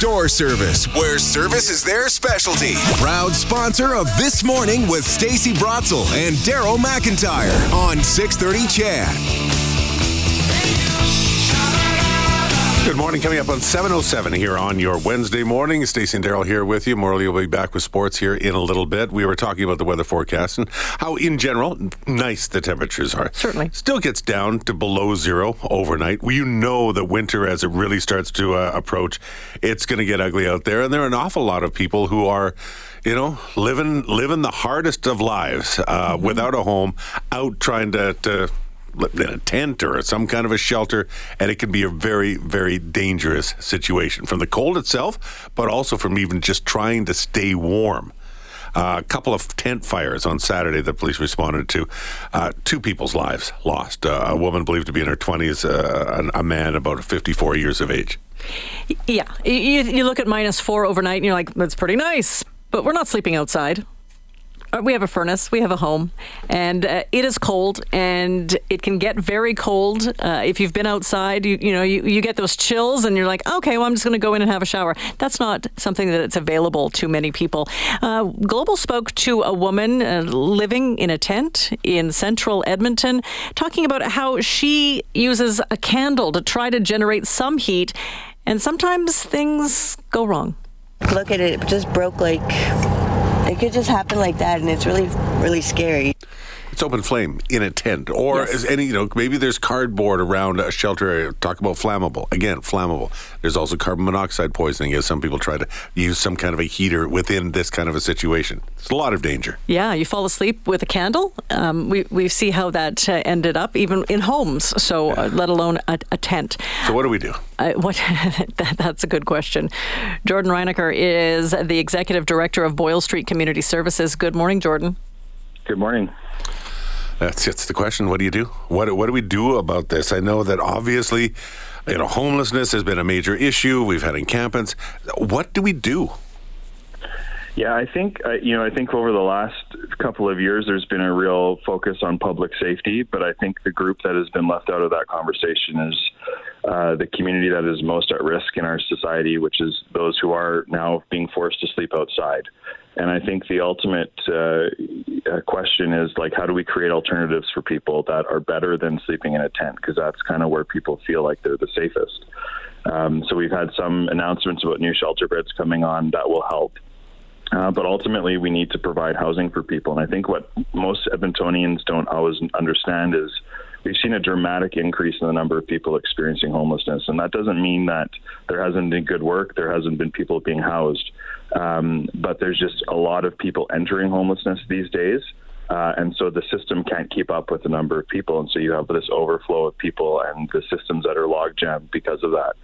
Door Service, where service is their specialty. Proud sponsor of This Morning with Stacey Brotzel and Daryl McIntyre on 630 CHED. Good morning. Coming up on 7.07 here on your Wednesday morning. Stacey and Daryl here with you. Morley will be back with sports here in a little bit. We were talking about the weather forecast and how, in general, nice the temperatures are. Certainly. Still gets down to below zero overnight. You know that winter, as it really starts to uh, approach, it's going to get ugly out there. And there are an awful lot of people who are you know, living living the hardest of lives uh, mm-hmm. without a home, out trying to, to in a tent or some kind of a shelter, and it can be a very, very dangerous situation from the cold itself, but also from even just trying to stay warm. Uh, a couple of tent fires on Saturday that police responded to. Uh, two people's lives lost. Uh, a woman believed to be in her 20s, uh, a man about 54 years of age. Yeah. You, you look at minus four overnight and you're like, that's pretty nice, but we're not sleeping outside. Uh, we have a furnace, we have a home, and uh, it is cold, and it can get very cold. Uh, if you've been outside, you, you know, you, you get those chills, and you're like, okay, well, I'm just going to go in and have a shower. That's not something that it's available to many people. Uh, Global spoke to a woman uh, living in a tent in central Edmonton, talking about how she uses a candle to try to generate some heat, and sometimes things go wrong. Look at it, it just broke like it could just happen like that, and it's really, really scary. It's open flame in a tent, or yes. any you know maybe there's cardboard around a shelter area. Talk about flammable again, flammable. There's also carbon monoxide poisoning, as some people try to use some kind of a heater within this kind of a situation. It's a lot of danger. Yeah, you fall asleep with a candle. Um, we we see how that uh, ended up, even in homes. So, uh, let alone a, a, tent. So, what do we do? Uh, what? that, that's a good question. Jordan Reiniger is the executive director of Boyle Street Community Services. Good morning, Jordan. Good morning. That's that's the question. What do you do? What what do we do about this? I know that obviously, you know, homelessness has been a major issue. We've had encampments. What do we do? Yeah, I think uh, you know. I think over the last couple of years, there's been a real focus on public safety, but I think the group that has been left out of that conversation is uh, the community that is most at risk in our society, which is those who are now being forced to sleep outside. And I think the ultimate uh, uh, question is like, how do we create alternatives for people that are better than sleeping in a tent? Because that's kind of where people feel like they're the safest. Um, so we've had some announcements about new shelter beds coming on that will help. Uh, but ultimately, we need to provide housing for people. And I think what most Edmontonians don't always understand is we've seen a dramatic increase in the number of people experiencing homelessness. And that doesn't mean that there hasn't been good work, there hasn't been people being housed. Um, but there's just a lot of people entering homelessness these days. Uh, and so the system can't keep up with the number of people. And so you have this overflow of people and the systems that are log jammed because of that.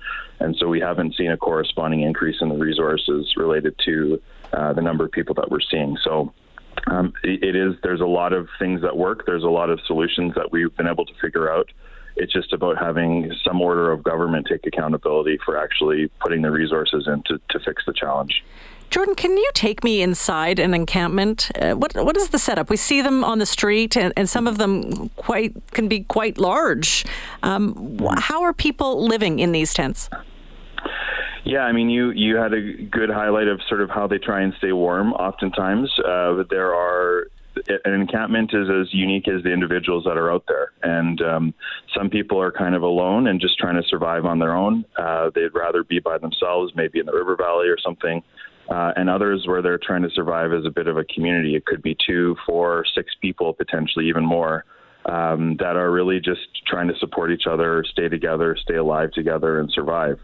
And so we haven't seen a corresponding increase in the resources related to uh, the number of people that we're seeing. So um, it is, there's a lot of things that work. There's a lot of solutions that we've been able to figure out. It's just about having some order of government take accountability for actually putting the resources in to, to fix the challenge. Jordan, can you take me inside an encampment? Uh, what what is the setup? We see them on the street, and, and some of them quite can be quite large. Um, how are people living in these tents? Yeah, I mean, you you had a good highlight of sort of how they try and stay warm. Oftentimes, uh, there are an encampment is as unique as the individuals that are out there. And um, some people are kind of alone and just trying to survive on their own. Uh, they'd rather be by themselves, maybe in the river valley or something uh, and others where they're trying to survive as a bit of a community. It could be two, four, six people, potentially even more, um, that are really just trying to support each other, stay together, stay alive together, and survive.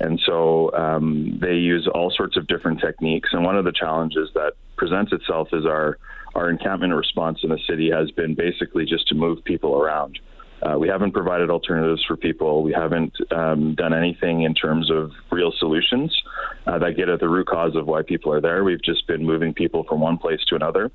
And so um, they use all sorts of different techniques. And one of the challenges that presents itself is our our encampment response in the city has been basically just to move people around. Uh, we haven't provided alternatives for people. We haven't um, done anything in terms of real solutions uh, that get at the root cause of why people are there. We've just been moving people from one place to another.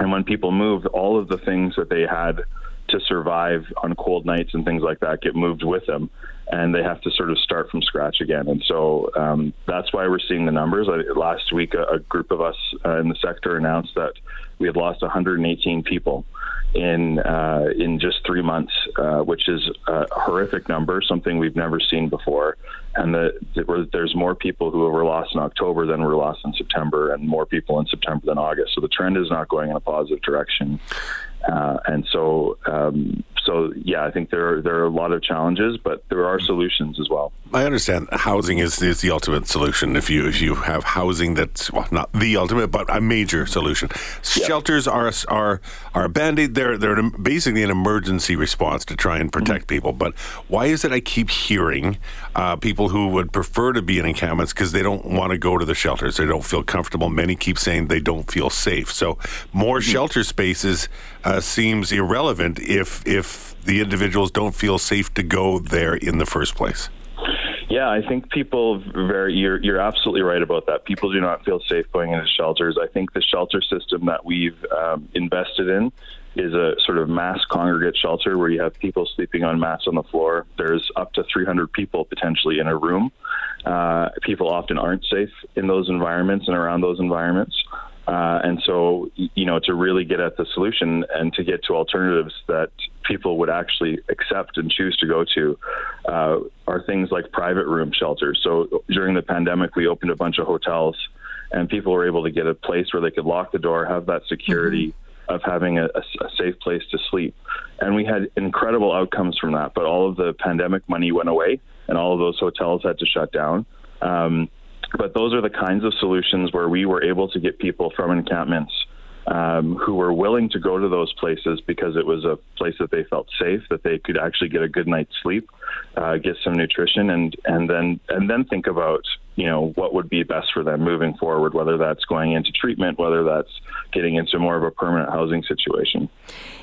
And when people move, all of the things that they had to survive on cold nights and things like that get moved with them and they have to sort of start from scratch again. And so um, that's why we're seeing the numbers. I, last week, a, a, group of us uh, in the sector announced that we had lost 118 people in uh, in just three months, uh, which is a horrific number, something we've never seen before. And the, the, there's more people who were lost in October than were lost in September, and more people in September than August. So the trend is not going in a positive direction. Uh, and so, um, so yeah, I think there are, there are a lot of challenges, but there are solutions as well. I understand housing is, is the ultimate solution. If you if you have housing that's well, not the ultimate, but a major solution. Shelters are are are a band aid. They're they're basically an emergency response to try and protect mm-hmm. people. But why is it I keep hearing uh, people who would prefer to be in encampments because they don't want to go to the shelters. They don't feel comfortable. Many keep saying they don't feel safe. So more mm-hmm. shelter spaces uh, seems irrelevant if if the individuals don't feel safe to go there in the first place. Yeah, I think people very you're you're absolutely right about that. People do not feel safe going into shelters. I think the shelter system that we've um, invested in is a sort of mass congregate shelter where you have people sleeping on mats on the floor. There's up to 300 people potentially in a room. Uh, people often aren't safe in those environments and around those environments. Uh, and so, you know, to really get at the solution and to get to alternatives that people would actually accept and choose to go to uh, are things like private room shelters. So during the pandemic, we opened a bunch of hotels, and people were able to get a place where they could lock the door, have that security. Mm-hmm of having a, a, safe place to sleep. And we had incredible outcomes from that. But all of the pandemic money went away, and all of those hotels had to shut down. Um, but those are the kinds of solutions where we were able to get people from encampments um, who were willing to go to those places because it was a place that they felt safe, that they could actually get a good night's sleep, uh, get some nutrition, and and then and then think about you know what would be best for them moving forward, whether that's going into treatment, whether that's getting into more of a permanent housing situation.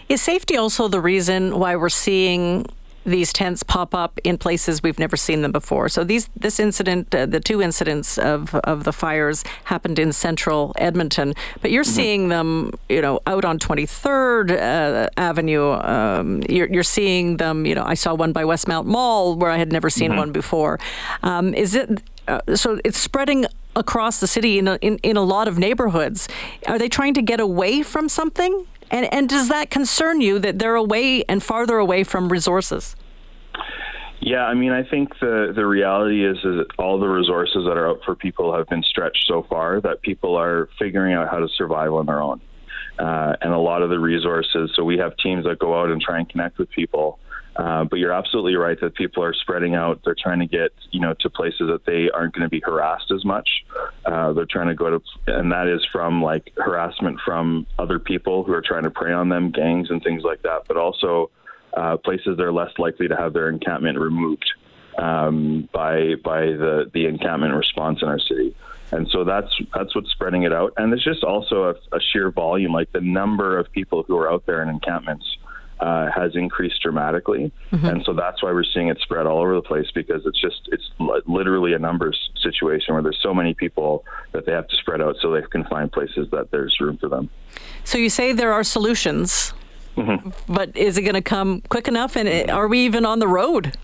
Is safety also the reason why we're seeing these tents pop up in places we've never seen them before. So these this incident, uh, the two incidents of of the fires happened in central Edmonton, but you're mm-hmm. seeing them, you know, out on 23rd uh, Avenue. Um, you're, you're seeing them, you know, I saw one by Westmount Mall where I had never seen mm-hmm. one before. Um, is it uh, so? It's spreading across the city in a, in, in a lot of neighborhoods. Are they trying to get away from something? And and does that concern you that they're away and farther away from resources? Yeah, I mean, I think the the reality is, is that all the resources that are out for people have been stretched so far that people are figuring out how to survive on their own. Uh, and a lot of the resources, so we have teams that go out and try and connect with people. Uh, but you're absolutely right that people are spreading out. They're trying to get, you know, to places that they aren't going to be harassed as much. Uh, they're trying to go to, and that is from like harassment from other people who are trying to prey on them, gangs and things like that. But also uh, places they're less likely to have their encampment removed um, by by the the encampment response in our city. And so that's that's what's spreading it out. And it's just also a, a sheer volume, like the number of people who are out there in encampments. Uh, has increased dramatically, mm-hmm. and so that's why we're seeing it spread all over the place because it's just it's literally a numbers situation where there's so many people that they have to spread out so they can find places that there's room for them. So you say there are solutions Mm-hmm. But is it going to come quick enough? And are we even on the road?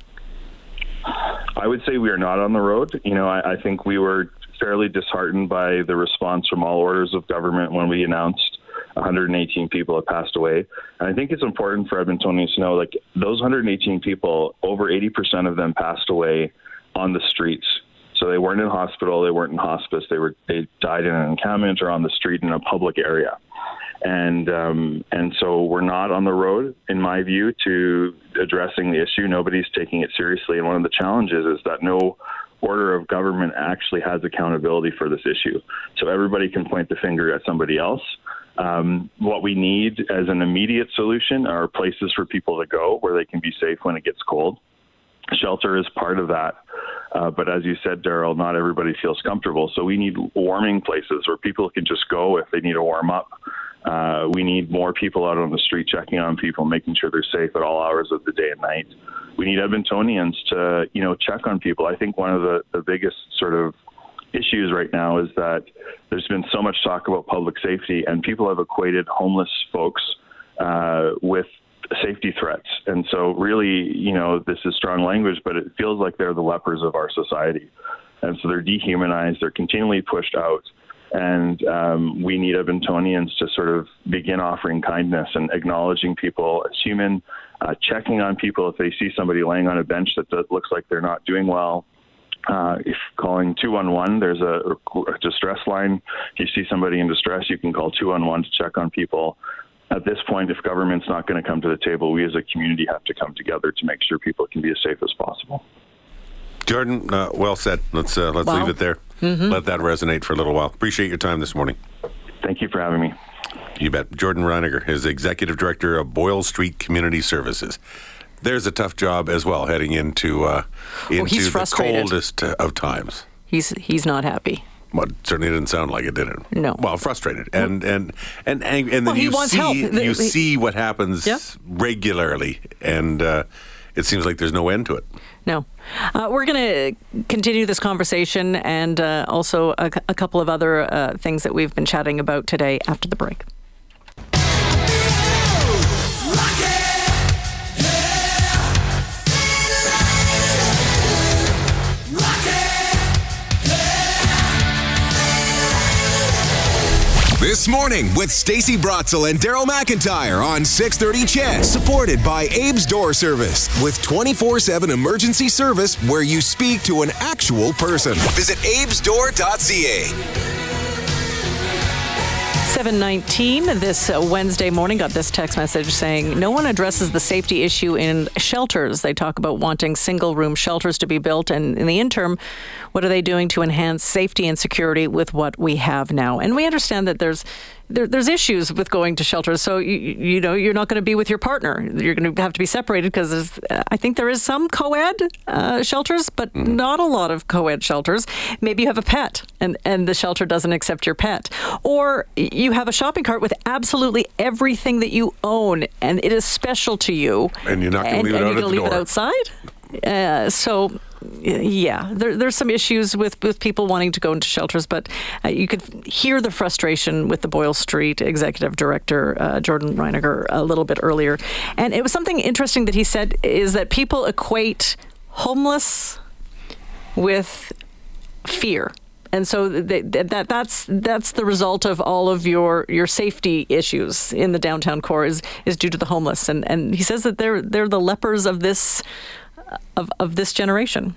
I would say we are not on the road. You know, I, I think we were fairly disheartened by the response from all orders of government when we announced 118 people have passed away. And I think it's important for Edmontonians to know, like those 118 people, over 80% of them passed away on the streets. So they weren't in hospital, they weren't in hospice, they were they died in an encampment or on the street in a public area and um, and so we're not on the road, in my view, to addressing the issue. Nobody's taking it seriously, and one of the challenges is that no order of government actually has accountability for this issue. So everybody can point the finger at somebody else. Um, what we need as an immediate solution are places for people to go where they can be safe when it gets cold. Shelter is part of that. Uh, but as you said, Daryl, not everybody feels comfortable. So we need warming places where people can just go if they need to warm up. Uh, we need more people out on the street checking on people, making sure they're safe at all hours of the day and night. We need Edmontonians to, you know, check on people. I think one of the, the biggest sort of issues right now is that there's been so much talk about public safety, and people have equated homeless folks uh, with safety threats. And so, really, you know, this is strong language, but it feels like they're the lepers of our society. And so they're dehumanized, they're continually pushed out. And um, we need Edmontonians to sort of begin offering kindness and acknowledging people as human, uh, checking on people if they see somebody laying on a bench that, that looks like they're not doing well. Uh, if calling 211, there's a, a distress line. If you see somebody in distress, you can call 211 to check on people at this point, if government's not going to come to the table, we as a community have to come together to make sure people can be as safe as possible. Jordan, uh, well said. Let's uh, let's Wow. leave it there. Let that resonate for a little while. Appreciate your time this morning. Thank you for having me. You bet. Jordan Reiniger is executive director of Boyle Street Community Services. There's a tough job as well heading into uh, into he's the coldest of times. He's he's not happy. Well, it certainly didn't sound like it, did it? No. Well, frustrated, and and and and, and Well, you see help. You see what happens Yeah. regularly, and uh, it seems like there's no end to it. No. Uh, we're going to continue this conversation and uh, also a, a couple of other uh, things that we've been chatting about today after the break. This morning with Stacey Brotzel and Daryl McIntyre on 630 CHED. Supported by Abe's Door Service with 24-7 emergency service where you speak to an actual person. Visit abesdoor.ca. 719 this uh, Wednesday morning got this text message saying no one addresses the safety issue in shelters. They talk about wanting single room shelters to be built and in the interim what are they doing to enhance safety and security with what we have now? And we understand that there's there, there's issues with going to shelters. So you, you know you're not going to be with your partner. You're going to have to be separated because I think there is some co-ed uh, shelters, but not a lot of co-ed shelters. Maybe you have a pet and and the shelter doesn't accept your pet, or you have a shopping cart with absolutely everything that you own and it is special to you, And you're not gonna leave it and out you're leave it outside. Uh, so, yeah, there, there's some issues with, with people wanting to go into shelters, but uh, you could hear the frustration with the Boyle Street executive director, uh, Jordan Reiniger, a little bit earlier. And it was something interesting that he said is that people equate homeless with fear. And so th- th- that that's that's the result of all of your, your safety issues in the downtown core is, is due to the homeless. And and he says that they're they're the lepers of this of, of this generation.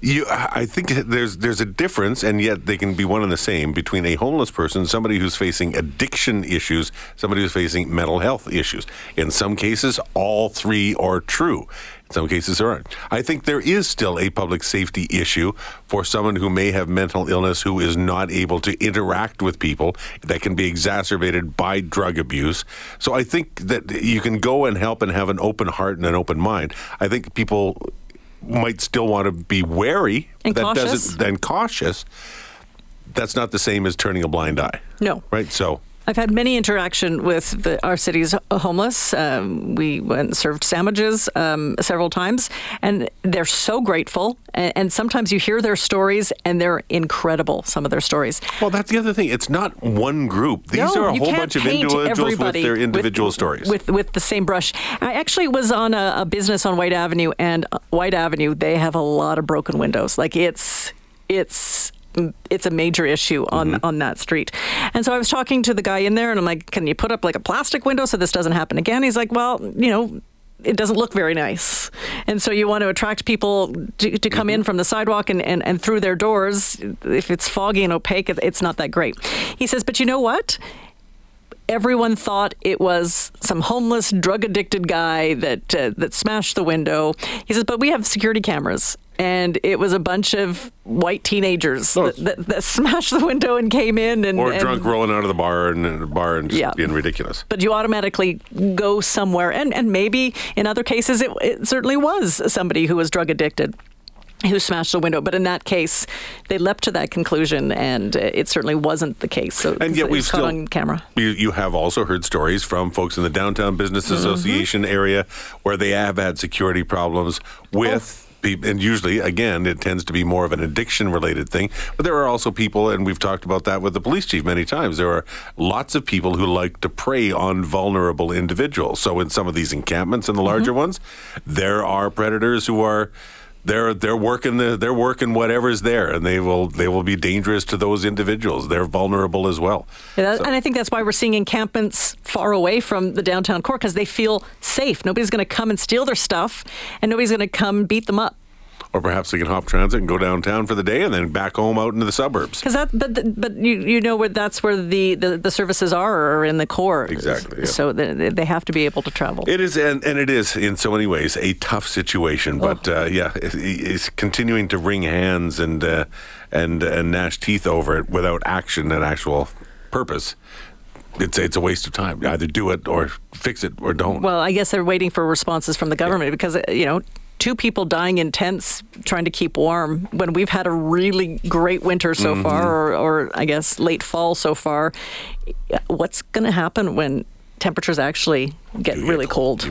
You, I think there's there's a difference, and yet they can be one and the same between a homeless person, somebody who's facing addiction issues, somebody who's facing mental health issues. In some cases, all three are true. In some cases, there aren't. I think there is still a public safety issue for someone who may have mental illness who is not able to interact with people that can be exacerbated by drug abuse. So I think that you can go and help and have an open heart and an open mind. I think people might still want to be wary And that cautious. doesn't then cautious that's not the same as turning a blind eye No. right so I've had many interaction with the, our city's homeless. Um, we went and served sandwiches um, several times, and they're so grateful. And, and sometimes you hear their stories, and they're incredible. Some of their stories. well that's the other thing it's not one group these No, are a whole bunch of individuals with their individual with- stories with with the same brush. I actually was on a, a business on Whyte Avenue, and uh, Whyte Avenue they have a lot of broken windows. Like it's it's it's a major issue on Mm-hmm. on that street. And so I was talking to the guy in there, and I'm like, "Can you put up like a plastic window so this doesn't happen again?" He's like, "Well, you know." It doesn't look very nice. And so you want to attract people to, to come in from the sidewalk and, and, and through their doors. If it's foggy and opaque, it's not that great. He says, but you know what? everyone thought it was some homeless, drug addicted guy that uh, that smashed the window. He says, but we have security cameras. And it was a bunch of white teenagers Oh, that, that, that smashed the window and came in and or and- drunk rolling out of the bar and and bar and Yeah. being ridiculous but you automatically go somewhere, and and maybe in other cases it, it certainly was somebody who was drug addicted. Who smashed the window? But in that case, they leapt to that conclusion, and uh, it certainly wasn't the case. So and yet we've still on camera. You, you have also heard stories from folks in the downtown business Mm-hmm. association area where they have had security problems with Pe- And usually, again, it tends to be more of an addiction related thing. But there are also people, and we've talked about that with the police chief many times. There are lots of people who like to prey on vulnerable individuals. So, in some of these encampments and the larger mm-hmm. ones, there are predators who are. They're they're working the they're working whatever's there, and they will they will be dangerous to those individuals. They're vulnerable as well. Yeah, that- And I think that's why we're seeing encampments far away from the downtown core because they feel safe. Nobody's going to come and steal their stuff, and nobody's going to come beat them up. Or perhaps they can hop transit and go downtown for the day, and then back home out into the suburbs. Because that, but but you you know where that's where the, the, the services are, or in the core. Exactly, yeah. So they, they have to be able to travel. It is, and, and it is in so many ways a tough situation. But uh, yeah, it, it's continuing to wring hands and uh, and and gnash teeth over it without action and actual purpose. It's it's a waste of time. Either do it or fix it or don't. Well, I guess they're waiting for responses from the government because, uh, you know, two people dying in tents trying to keep warm when we've had a really great winter so Mm-hmm. far, or, or I guess late fall so far. What's going to happen when temperatures actually get really cold?